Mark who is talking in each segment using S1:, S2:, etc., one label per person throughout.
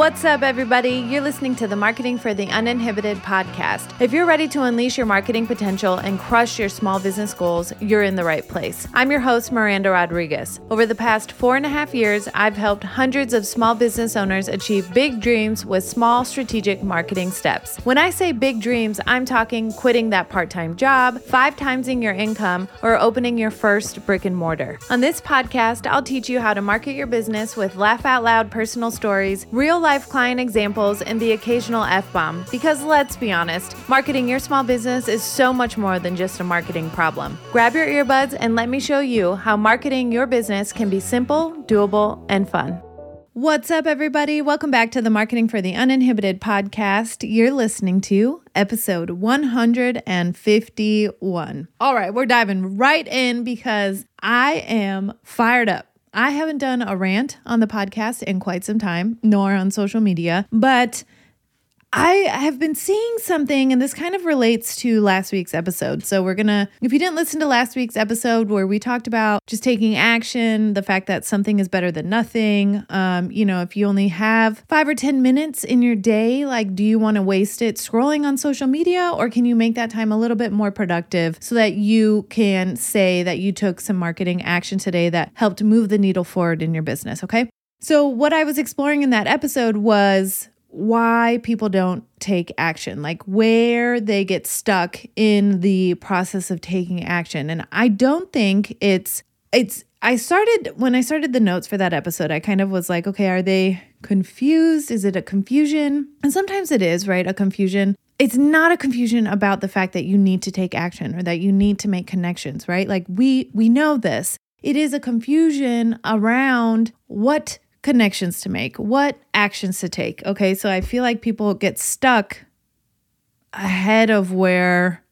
S1: What's up, everybody? You're listening to the Marketing for the Uninhibited podcast. If you're ready to unleash your marketing potential and crush your small business goals, you're in the right place. I'm your host, Miranda Rodriguez. Over the past four and a half years, I've helped hundreds of small business owners achieve big dreams with small strategic marketing steps. When I say big dreams, I'm talking quitting that part time job, five timesing your income, or opening your first brick and mortar. On this podcast, I'll teach you how to market your business with laugh out loud personal stories, real life life client examples, and the occasional F bomb. Because let's be honest, marketing your small business is so much more than just a marketing problem. Grab your earbuds and let me show you how marketing your business can be simple, doable, and fun. What's up, everybody? Welcome back to the Marketing for the Uninhibited podcast. You're listening to episode 151. All right, we're diving right in because I am fired up. I haven't done a rant on the podcast in quite some time, nor on social media, but I have been seeing something, and this kind of relates to last week's episode. So, we're gonna, if you didn't listen to last week's episode where we talked about just taking action, the fact that something is better than nothing, um, you know, if you only have five or 10 minutes in your day, like, do you wanna waste it scrolling on social media, or can you make that time a little bit more productive so that you can say that you took some marketing action today that helped move the needle forward in your business? Okay. So, what I was exploring in that episode was why people don't take action, like where they get stuck in the process of taking action. And I don't think it's it's I started when I started the notes for that episode, I kind of was like, okay, are they confused? Is it a confusion? And sometimes it is, right? A confusion. It's not a confusion about the fact that you need to take action or that you need to make connections, right? Like we we know this. It is a confusion around what connections to make, what actions to take. Okay, so I feel like people get stuck ahead of where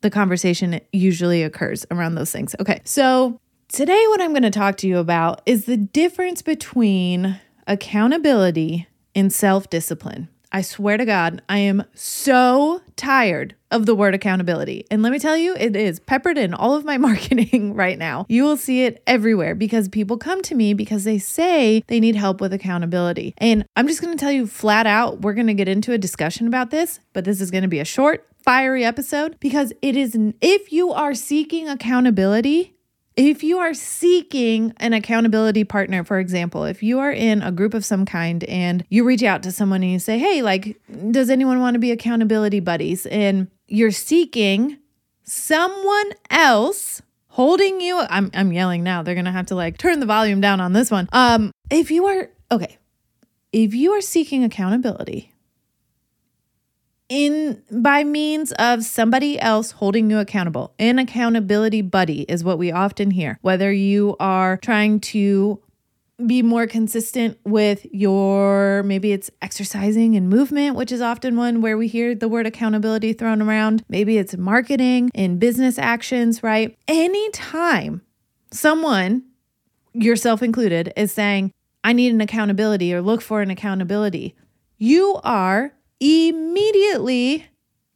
S1: the conversation usually occurs around those things. Okay, so today, what I'm going to talk to you about is the difference between accountability and self discipline. I swear to God, I am so tired of the word accountability. And let me tell you, it is peppered in all of my marketing right now. You will see it everywhere because people come to me because they say they need help with accountability. And I'm just going to tell you flat out, we're going to get into a discussion about this, but this is going to be a short, fiery episode because it is, if you are seeking accountability, if you are seeking an accountability partner, for example, if you are in a group of some kind and you reach out to someone and you say, Hey, like, does anyone want to be accountability buddies? And you're seeking someone else holding you. I'm, I'm yelling now. They're going to have to like turn the volume down on this one. Um, if you are, okay, if you are seeking accountability, in by means of somebody else holding you accountable. An accountability buddy is what we often hear. Whether you are trying to be more consistent with your maybe it's exercising and movement, which is often one where we hear the word accountability thrown around. Maybe it's marketing and business actions, right? Anytime someone, yourself included, is saying, I need an accountability or look for an accountability, you are immediately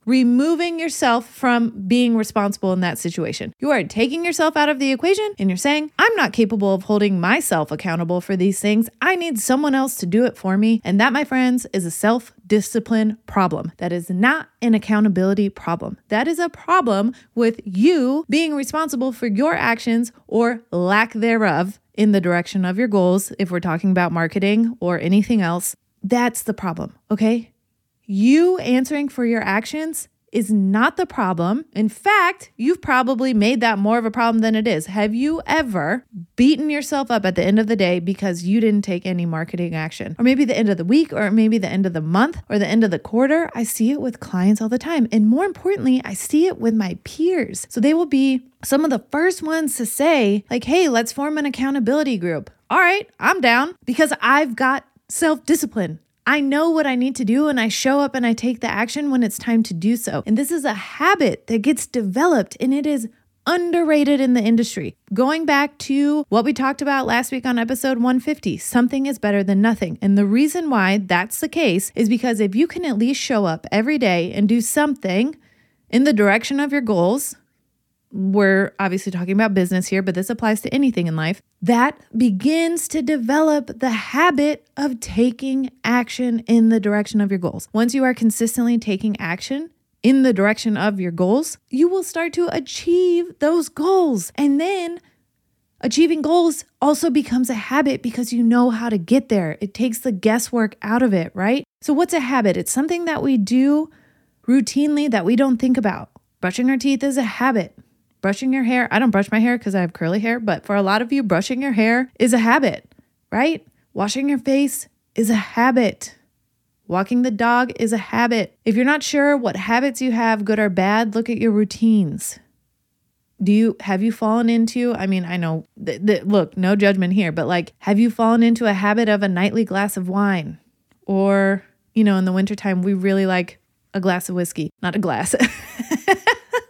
S1: removing yourself from being responsible in that situation. You are taking yourself out of the equation and you're saying, I'm not capable of holding myself accountable for these things. I need someone else to do it for me. And that, my friends, is a self discipline problem. That is not an accountability problem. That is a problem with you being responsible for your actions or lack thereof in the direction of your goals. If we're talking about marketing or anything else, that's the problem. Okay. You answering for your actions is not the problem. In fact, you've probably made that more of a problem than it is. Have you ever beaten yourself up at the end of the day because you didn't take any marketing action? Or maybe the end of the week, or maybe the end of the month, or the end of the quarter? I see it with clients all the time. And more importantly, I see it with my peers. So they will be some of the first ones to say, like, hey, let's form an accountability group. All right, I'm down because I've got self discipline. I know what I need to do and I show up and I take the action when it's time to do so. And this is a habit that gets developed and it is underrated in the industry. Going back to what we talked about last week on episode 150, something is better than nothing. And the reason why that's the case is because if you can at least show up every day and do something in the direction of your goals, we're obviously talking about business here, but this applies to anything in life, that begins to develop the habit of taking action in the direction of your goals. Once you are consistently taking action, in the direction of your goals, you will start to achieve those goals. And then achieving goals also becomes a habit because you know how to get there. It takes the guesswork out of it, right? So, what's a habit? It's something that we do routinely that we don't think about. Brushing our teeth is a habit. Brushing your hair, I don't brush my hair because I have curly hair, but for a lot of you, brushing your hair is a habit, right? Washing your face is a habit. Walking the dog is a habit. If you're not sure what habits you have, good or bad, look at your routines. Do you have you fallen into? I mean, I know th- th- look, no judgment here, but like have you fallen into a habit of a nightly glass of wine? Or, you know, in the wintertime, we really like a glass of whiskey, not a glass.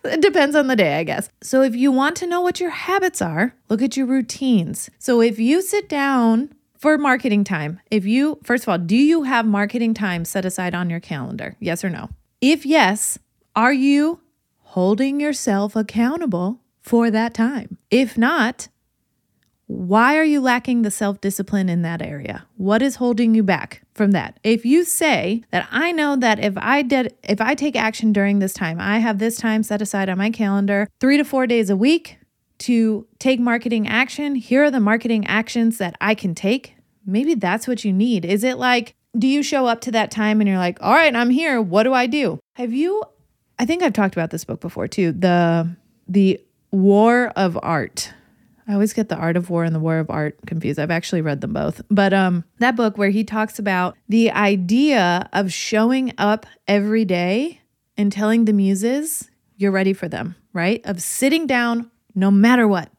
S1: it depends on the day, I guess. So if you want to know what your habits are, look at your routines. So if you sit down for marketing time, if you, first of all, do you have marketing time set aside on your calendar? Yes or no? If yes, are you holding yourself accountable for that time? If not, why are you lacking the self discipline in that area? What is holding you back from that? If you say that I know that if I did if I take action during this time, I have this time set aside on my calendar, 3 to 4 days a week, to take marketing action. Here are the marketing actions that I can take. Maybe that's what you need. Is it like, do you show up to that time and you're like, all right, I'm here. What do I do? Have you, I think I've talked about this book before too, the, the War of Art. I always get the Art of War and the War of Art confused. I've actually read them both. But um that book where he talks about the idea of showing up every day and telling the muses you're ready for them, right? Of sitting down no matter what.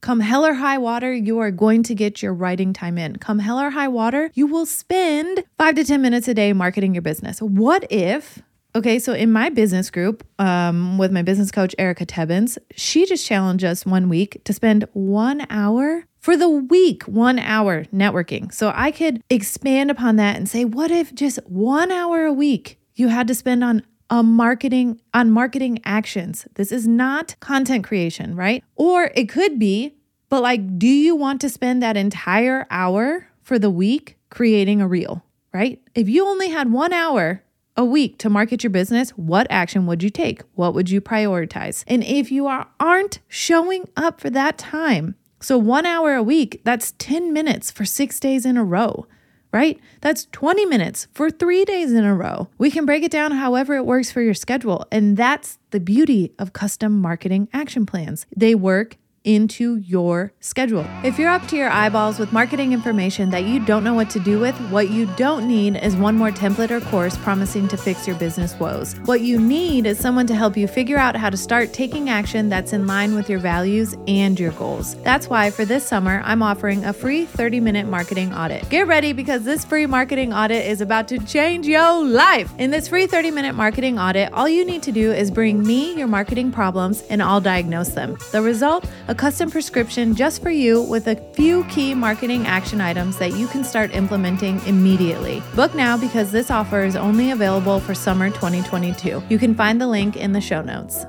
S1: Come hell or high water, you are going to get your writing time in. Come hell or high water, you will spend five to 10 minutes a day marketing your business. What if, okay, so in my business group um, with my business coach, Erica Tebbins, she just challenged us one week to spend one hour for the week, one hour networking. So I could expand upon that and say, what if just one hour a week you had to spend on a marketing on marketing actions. This is not content creation, right? Or it could be, but like do you want to spend that entire hour for the week creating a reel, right? If you only had 1 hour a week to market your business, what action would you take? What would you prioritize? And if you are, aren't showing up for that time, so one hour a week, that's 10 minutes for six days in a row right? That's 20 minutes for three days in a row. We can break it down however it works for your schedule. And that's the beauty of custom marketing action plans. They work into your schedule. If you're up to your eyeballs with marketing information that you don't know what to do with, what you don't need is one more template or course promising to fix your business woes. What you need is someone to help you figure out how to start taking action that's in line with your values and your goals. That's why for this summer, I'm offering a free 30 minute marketing audit. Get ready because this free marketing audit is about to change your life. In this free 30 minute marketing audit, all you need to do is bring me your marketing problems and I'll diagnose them. The result, a custom prescription just for you with a few key marketing action items that you can start implementing immediately. Book now because this offer is only available for summer 2022. You can find the link in the show notes.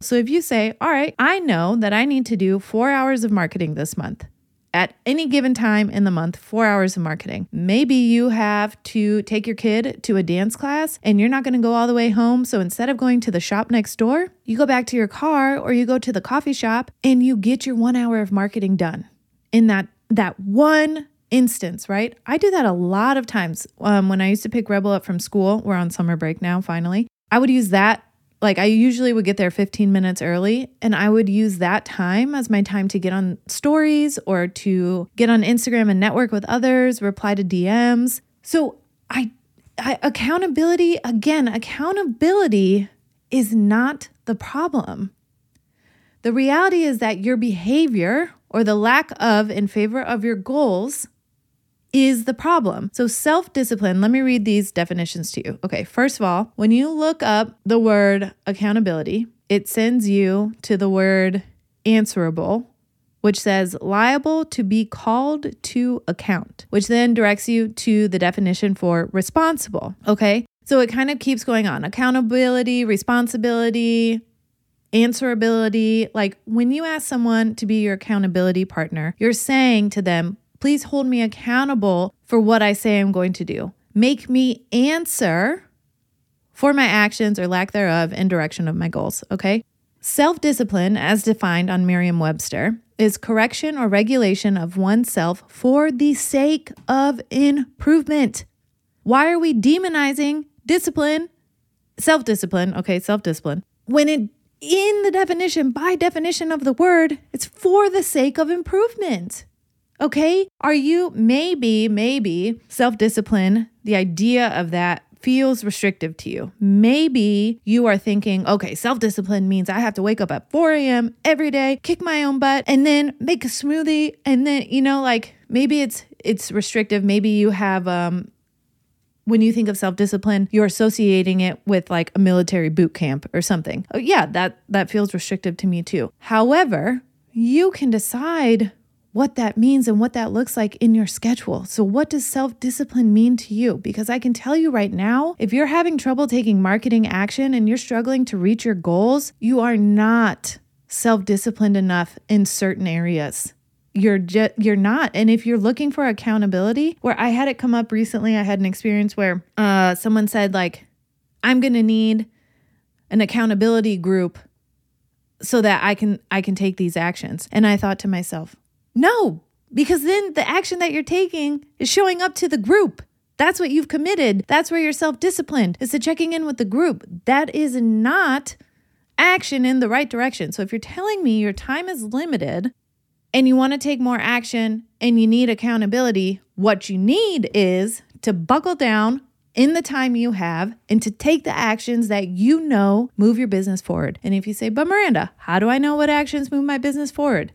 S1: So if you say, All right, I know that I need to do four hours of marketing this month at any given time in the month, four hours of marketing. Maybe you have to take your kid to a dance class and you're not going to go all the way home. So instead of going to the shop next door, you go back to your car or you go to the coffee shop and you get your one hour of marketing done in that, that one instance, right? I do that a lot of times. Um, when I used to pick Rebel up from school, we're on summer break now, finally. I would use that like I usually would get there 15 minutes early and I would use that time as my time to get on stories or to get on Instagram and network with others, reply to DMs. So I, I accountability again, accountability is not the problem. The reality is that your behavior or the lack of in favor of your goals is the problem. So, self discipline, let me read these definitions to you. Okay, first of all, when you look up the word accountability, it sends you to the word answerable, which says liable to be called to account, which then directs you to the definition for responsible. Okay, so it kind of keeps going on accountability, responsibility, answerability. Like when you ask someone to be your accountability partner, you're saying to them, please hold me accountable for what I say I'm going to do. Make me answer for my actions or lack thereof in direction of my goals. Okay. Self discipline, as defined on Merriam Webster, is correction or regulation of oneself for the sake of improvement. Why are we demonizing discipline? Self discipline, okay, self discipline, when it in the definition, by definition of the word, it's for the sake of improvement. Okay? Are you maybe, maybe self discipline, the idea of that feels restrictive to you. Maybe you are thinking, okay, self discipline means I have to wake up at 4 a.m. every day, kick my own butt, and then make a smoothie. And then, you know, like maybe it's it's restrictive. Maybe you have um when you think of self-discipline, you're associating it with like a military boot camp or something. Oh, yeah, that that feels restrictive to me too. However, you can decide what that means and what that looks like in your schedule. So, what does self discipline mean to you? Because I can tell you right now, if you're having trouble taking marketing action and you're struggling to reach your goals, you are not self disciplined enough in certain areas you're just you're not and if you're looking for accountability where i had it come up recently i had an experience where uh someone said like i'm going to need an accountability group so that i can i can take these actions and i thought to myself no because then the action that you're taking is showing up to the group that's what you've committed that's where you're self-disciplined is to checking in with the group that is not action in the right direction so if you're telling me your time is limited and you want to take more action and you need accountability, what you need is to buckle down in the time you have and to take the actions that you know move your business forward. And if you say, but Miranda, how do I know what actions move my business forward?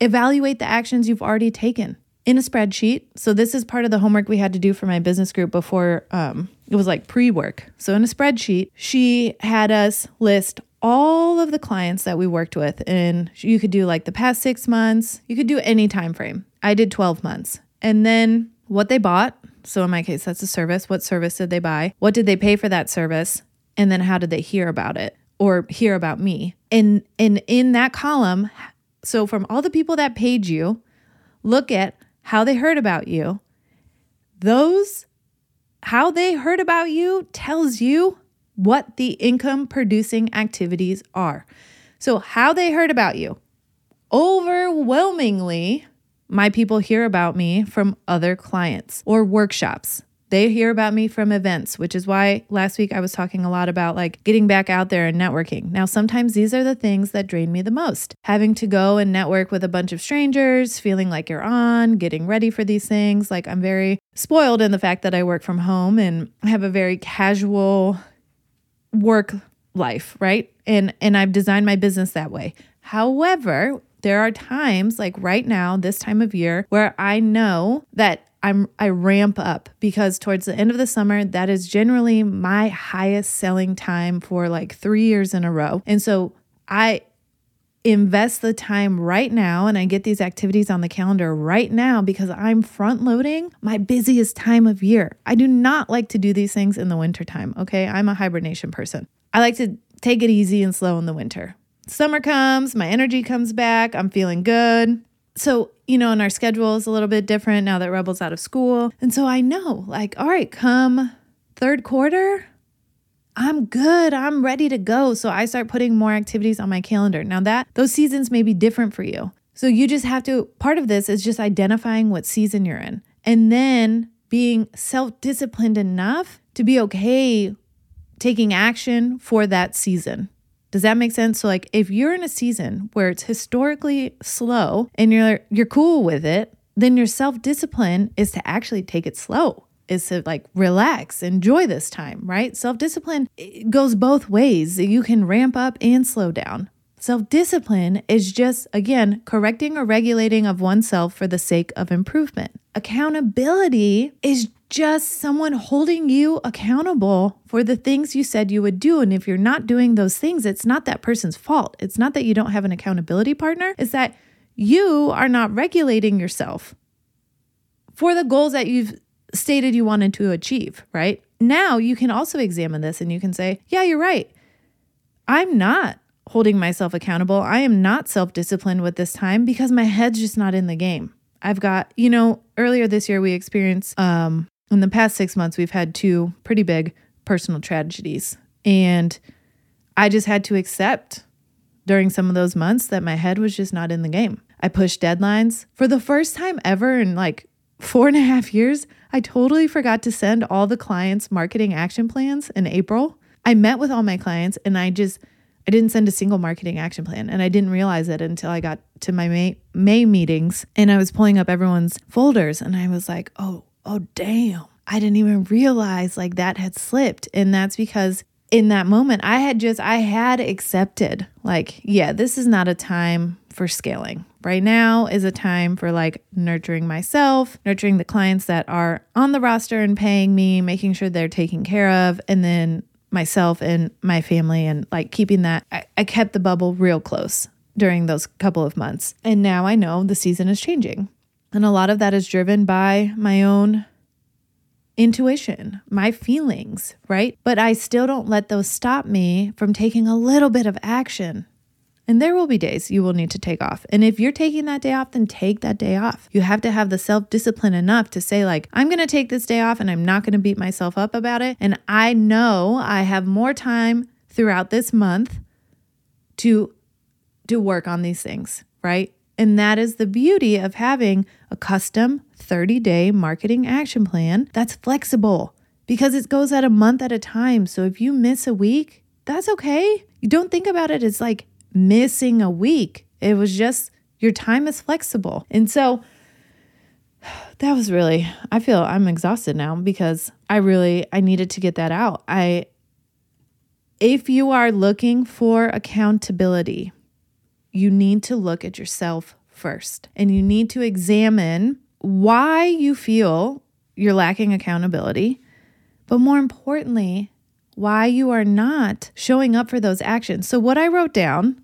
S1: Evaluate the actions you've already taken in a spreadsheet. So, this is part of the homework we had to do for my business group before um, it was like pre work. So, in a spreadsheet, she had us list all of the clients that we worked with and you could do like the past 6 months. You could do any time frame. I did 12 months. And then what they bought so in my case that's a service. What service did they buy? What did they pay for that service? And then how did they hear about it or hear about me? And and in that column so from all the people that paid you look at how they heard about you those how they heard about you tells you what the income producing activities are. So, how they heard about you. Overwhelmingly, my people hear about me from other clients or workshops. They hear about me from events, which is why last week I was talking a lot about like getting back out there and networking. Now, sometimes these are the things that drain me the most. Having to go and network with a bunch of strangers, feeling like you're on, getting ready for these things. Like I'm very spoiled in the fact that I work from home and have a very casual work life, right? And and I've designed my business that way. However, there are times like right now, this time of year, where I know that I'm I ramp up because towards the end of the summer, that is generally my highest selling time for like 3 years in a row. And so I invest the time right now and I get these activities on the calendar right now because I'm front loading my busiest time of year. I do not like to do these things in the wintertime, okay? I'm a hibernation person. I like to take it easy and slow in the winter. Summer comes, my energy comes back, I'm feeling good. So, you know, and our schedule is a little bit different now that Rebel's out of school. And so I know, like, all right, come third quarter, I'm good. I'm ready to go. So I start putting more activities on my calendar. Now that those seasons may be different for you. So you just have to part of this is just identifying what season you're in and then being self-disciplined enough to be okay taking action for that season. Does that make sense? So like if you're in a season where it's historically slow and you're you're cool with it, then your self-discipline is to actually take it slow is to like relax, enjoy this time, right? Self discipline goes both ways. You can ramp up and slow down. Self discipline is just, again, correcting or regulating of oneself for the sake of improvement. Accountability is just someone holding you accountable for the things you said you would do. And if you're not doing those things, it's not that person's fault. It's not that you don't have an accountability partner, it's that you are not regulating yourself for the goals that you've stated you wanted to achieve, right? Now you can also examine this and you can say, yeah, you're right. I'm not holding myself accountable. I am not self disciplined with this time because my head's just not in the game. I've got, you know, earlier this year we experienced, um, in the past six months, we've had two pretty big personal tragedies. And I just had to accept during some of those months that my head was just not in the game. I pushed deadlines. For the first time ever in like four and a half years, I totally forgot to send all the clients marketing action plans in April. I met with all my clients and I just, I didn't send a single marketing action plan. And I didn't realize it until I got to my May, May meetings and I was pulling up everyone's folders and I was like, oh, oh, damn. I didn't even realize like that had slipped. And that's because in that moment, I had just, I had accepted, like, yeah, this is not a time for scaling. Right now is a time for like nurturing myself, nurturing the clients that are on the roster and paying me, making sure they're taken care of, and then myself and my family, and like keeping that. I, I kept the bubble real close during those couple of months. And now I know the season is changing. And a lot of that is driven by my own intuition, my feelings, right? But I still don't let those stop me from taking a little bit of action. And there will be days you will need to take off. And if you're taking that day off, then take that day off. You have to have the self discipline enough to say, like, I'm going to take this day off and I'm not going to beat myself up about it. And I know I have more time throughout this month to to work on these things, right? And that is the beauty of having a custom 30 day marketing action plan that's flexible because it goes at a month at a time. So if you miss a week, that's okay. You don't think about it as like missing a week. It was just your time is flexible. And so that was really I feel I'm exhausted now because I really I needed to get that out. I if you are looking for accountability, you need to look at yourself first and you need to examine why you feel you're lacking accountability, but more importantly, why you are not showing up for those actions. So, what I wrote down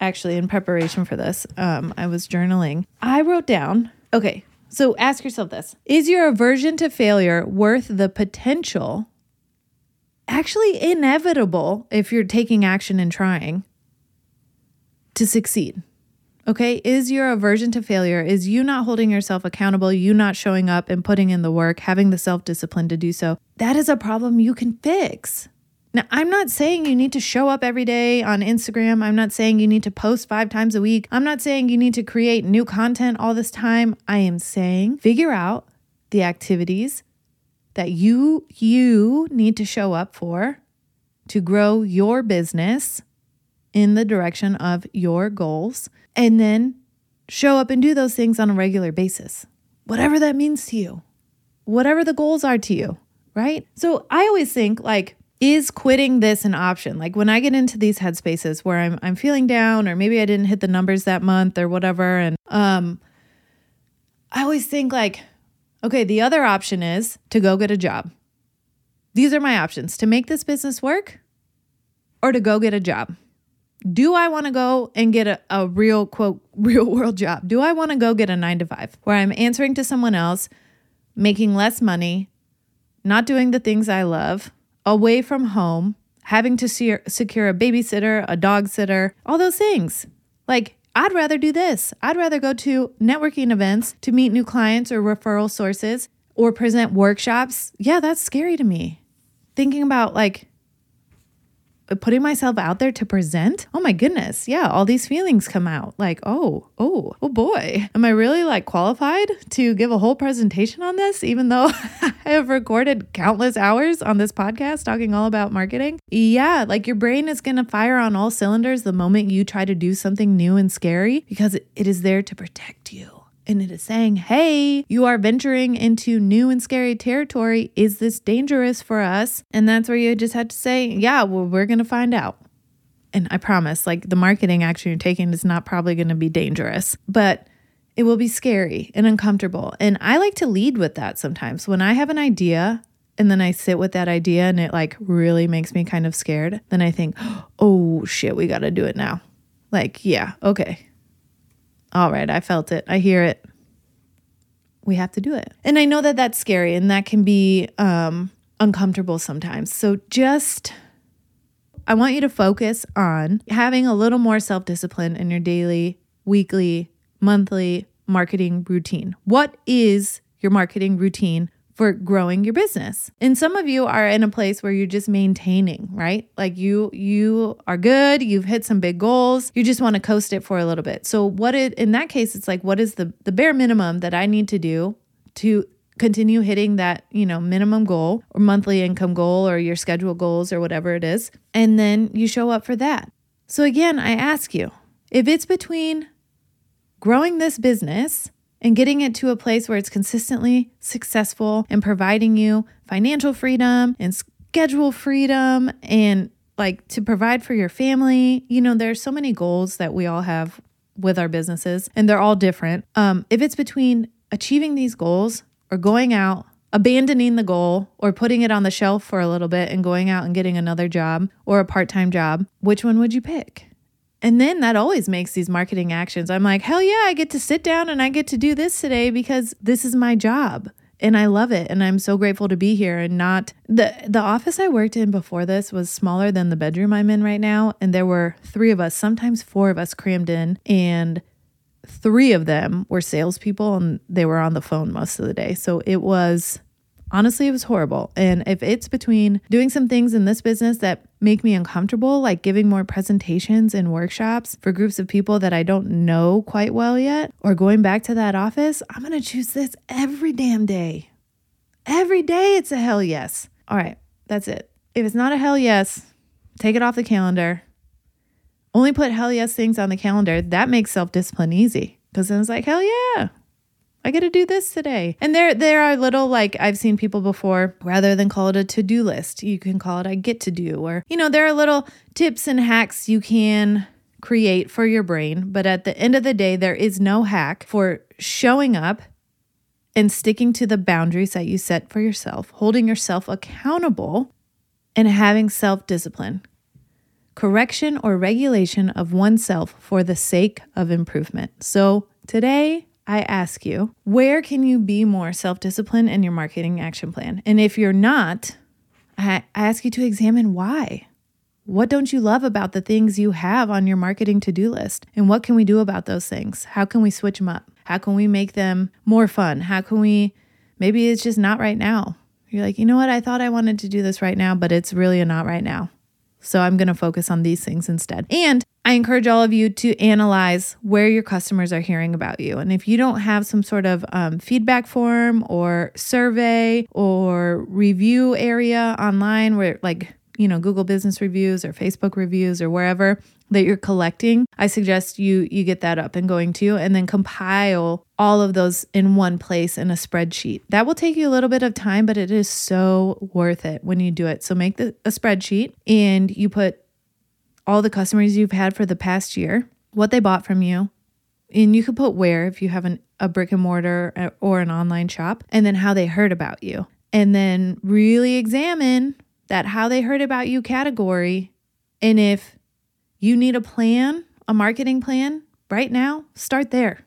S1: actually in preparation for this, um, I was journaling. I wrote down, okay, so ask yourself this Is your aversion to failure worth the potential, actually inevitable if you're taking action and trying, to succeed? Okay, is your aversion to failure, is you not holding yourself accountable, you not showing up and putting in the work, having the self discipline to do so, that is a problem you can fix. Now, I'm not saying you need to show up every day on Instagram. I'm not saying you need to post five times a week. I'm not saying you need to create new content all this time. I am saying figure out the activities that you you need to show up for to grow your business in the direction of your goals and then show up and do those things on a regular basis. Whatever that means to you. Whatever the goals are to you, right? So I always think like is quitting this an option? Like when I get into these headspaces where I'm I'm feeling down or maybe I didn't hit the numbers that month or whatever and um I always think like okay, the other option is to go get a job. These are my options to make this business work or to go get a job. Do I want to go and get a, a real quote real world job? Do I want to go get a 9 to 5 where I'm answering to someone else, making less money, not doing the things I love? away from home, having to see, secure a babysitter, a dog sitter, all those things. Like, I'd rather do this. I'd rather go to networking events to meet new clients or referral sources or present workshops. Yeah, that's scary to me. Thinking about like putting myself out there to present, oh my goodness, yeah, all these feelings come out. Like, oh, oh, oh boy, am I really like qualified to give a whole presentation on this, even though I have recorded countless hours on this podcast talking all about marketing? Yeah, like your brain is gonna fire on all cylinders the moment you try to do something new and scary because it is there to protect you and it is saying, hey, you are venturing into new and scary territory. Is this dangerous for us? And that's where you just had to say, yeah, well, we're going to find out. And I promise, like the marketing action you're taking is not probably going to be dangerous, but it will be scary and uncomfortable. And I like to lead with that sometimes. When I have an idea and then I sit with that idea and it like really makes me kind of scared, then I think, oh shit, we got to do it now. Like, yeah, okay, all right, I felt it. I hear it. We have to do it. And I know that that's scary and that can be um, uncomfortable sometimes. So just I want you to focus on having a little more self discipline in your daily, weekly, monthly marketing routine. What is your marketing routine for growing your business. And some of you are in a place where you're just maintaining, right? Like you you are good, you've hit some big goals, you just want to coast it for a little bit. So what it in that case it's like what is the the bare minimum that I need to do to continue hitting that, you know, minimum goal or monthly income goal or your schedule goals or whatever it is. And then you show up for that. So again, I ask you, if it's between growing this business and getting it to a place where it's consistently successful and providing you financial freedom and schedule freedom and like to provide for your family. You know, there's so many goals that we all have with our businesses and they're all different. Um, if it's between achieving these goals or going out, abandoning the goal or putting it on the shelf for a little bit and going out and getting another job or a part time job, which one would you pick? And then that always makes these marketing actions. I'm like, hell yeah, I get to sit down and I get to do this today because this is my job and I love it and I'm so grateful to be here and not the the office I worked in before this was smaller than the bedroom I'm in right now and there were 3 of us, sometimes 4 of us crammed in and 3 of them were salespeople and they were on the phone most of the day. So it was honestly, it was horrible. And if it's between doing some things in this business that make me uncomfortable, like giving more presentations and workshops for groups of people that I don't know quite well yet, or going back to that office, I'm to choose this every damn day. Every day it's a hell yes. All right, that's it. If it's not a hell yes, take it off the calendar. Only put hell yes things on the calendar. That makes self discipline easy because then it's like, hell yeah, I got to do this today. And there there are little like I've seen people before rather than call it a to-do list, you can call it I get to do or you know, there are little tips and hacks you can create for your brain, but at the end of the day there is no hack for showing up and sticking to the boundaries that you set for yourself, holding yourself accountable and having self-discipline. Correction or regulation of oneself for the sake of improvement. So, today I ask you, where can you be more self disciplined in your marketing action plan? And if you're not, I ask you to examine why. What don't you love about the things you have on your marketing to do list? And what can we do about those things? How can we switch them up? How can we make them more fun? How can we, maybe it's just not right now. You're like, you know what? I thought I wanted to do this right now, but it's really a not right now. So I'm going to focus on these things instead. And I encourage all of you to analyze where your customers are hearing about you. And if you don't have some sort of um, feedback form or survey or review area online where, like, you know, Google business reviews or Facebook reviews or wherever that you're collecting, I suggest you you get that up and going too and then compile all of those in one place in a spreadsheet. That will take you a little bit of time, but it is so worth it when you do it. So make the, a spreadsheet and you put all the customers you've had for the past year, what they bought from you, and you could put where if you have an, a brick and mortar uh, or an online shop, and then how they heard about you. And then really examine that how they heard about you category. And if you need a plan, a marketing plan right now, start there.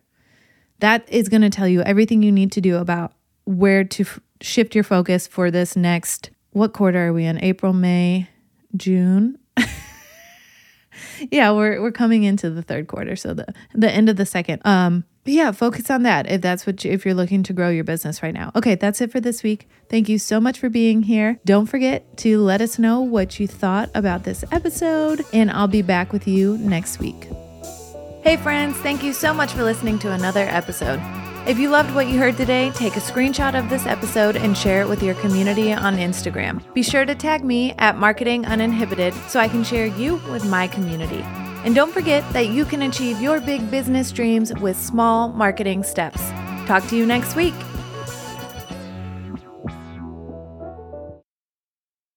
S1: That is going to tell you everything you need to do about where to f- shift your focus for this next. What quarter are we in? April, May, June. yeah, we're we're coming into the third quarter, so the the end of the second. Um, yeah, focus on that if that's what you, if you're looking to grow your business right now. Okay, that's it for this week. Thank you so much for being here. Don't forget to let us know what you thought about this episode, and I'll be back with you next week. Hey friends, thank you so much for listening to another episode. If you loved what you heard today, take a screenshot of this episode and share it with your community on Instagram. Be sure to tag me at Marketing Uninhibited so I can share you with my community. And don't forget that you can achieve your big business dreams with small marketing steps. Talk to you next week.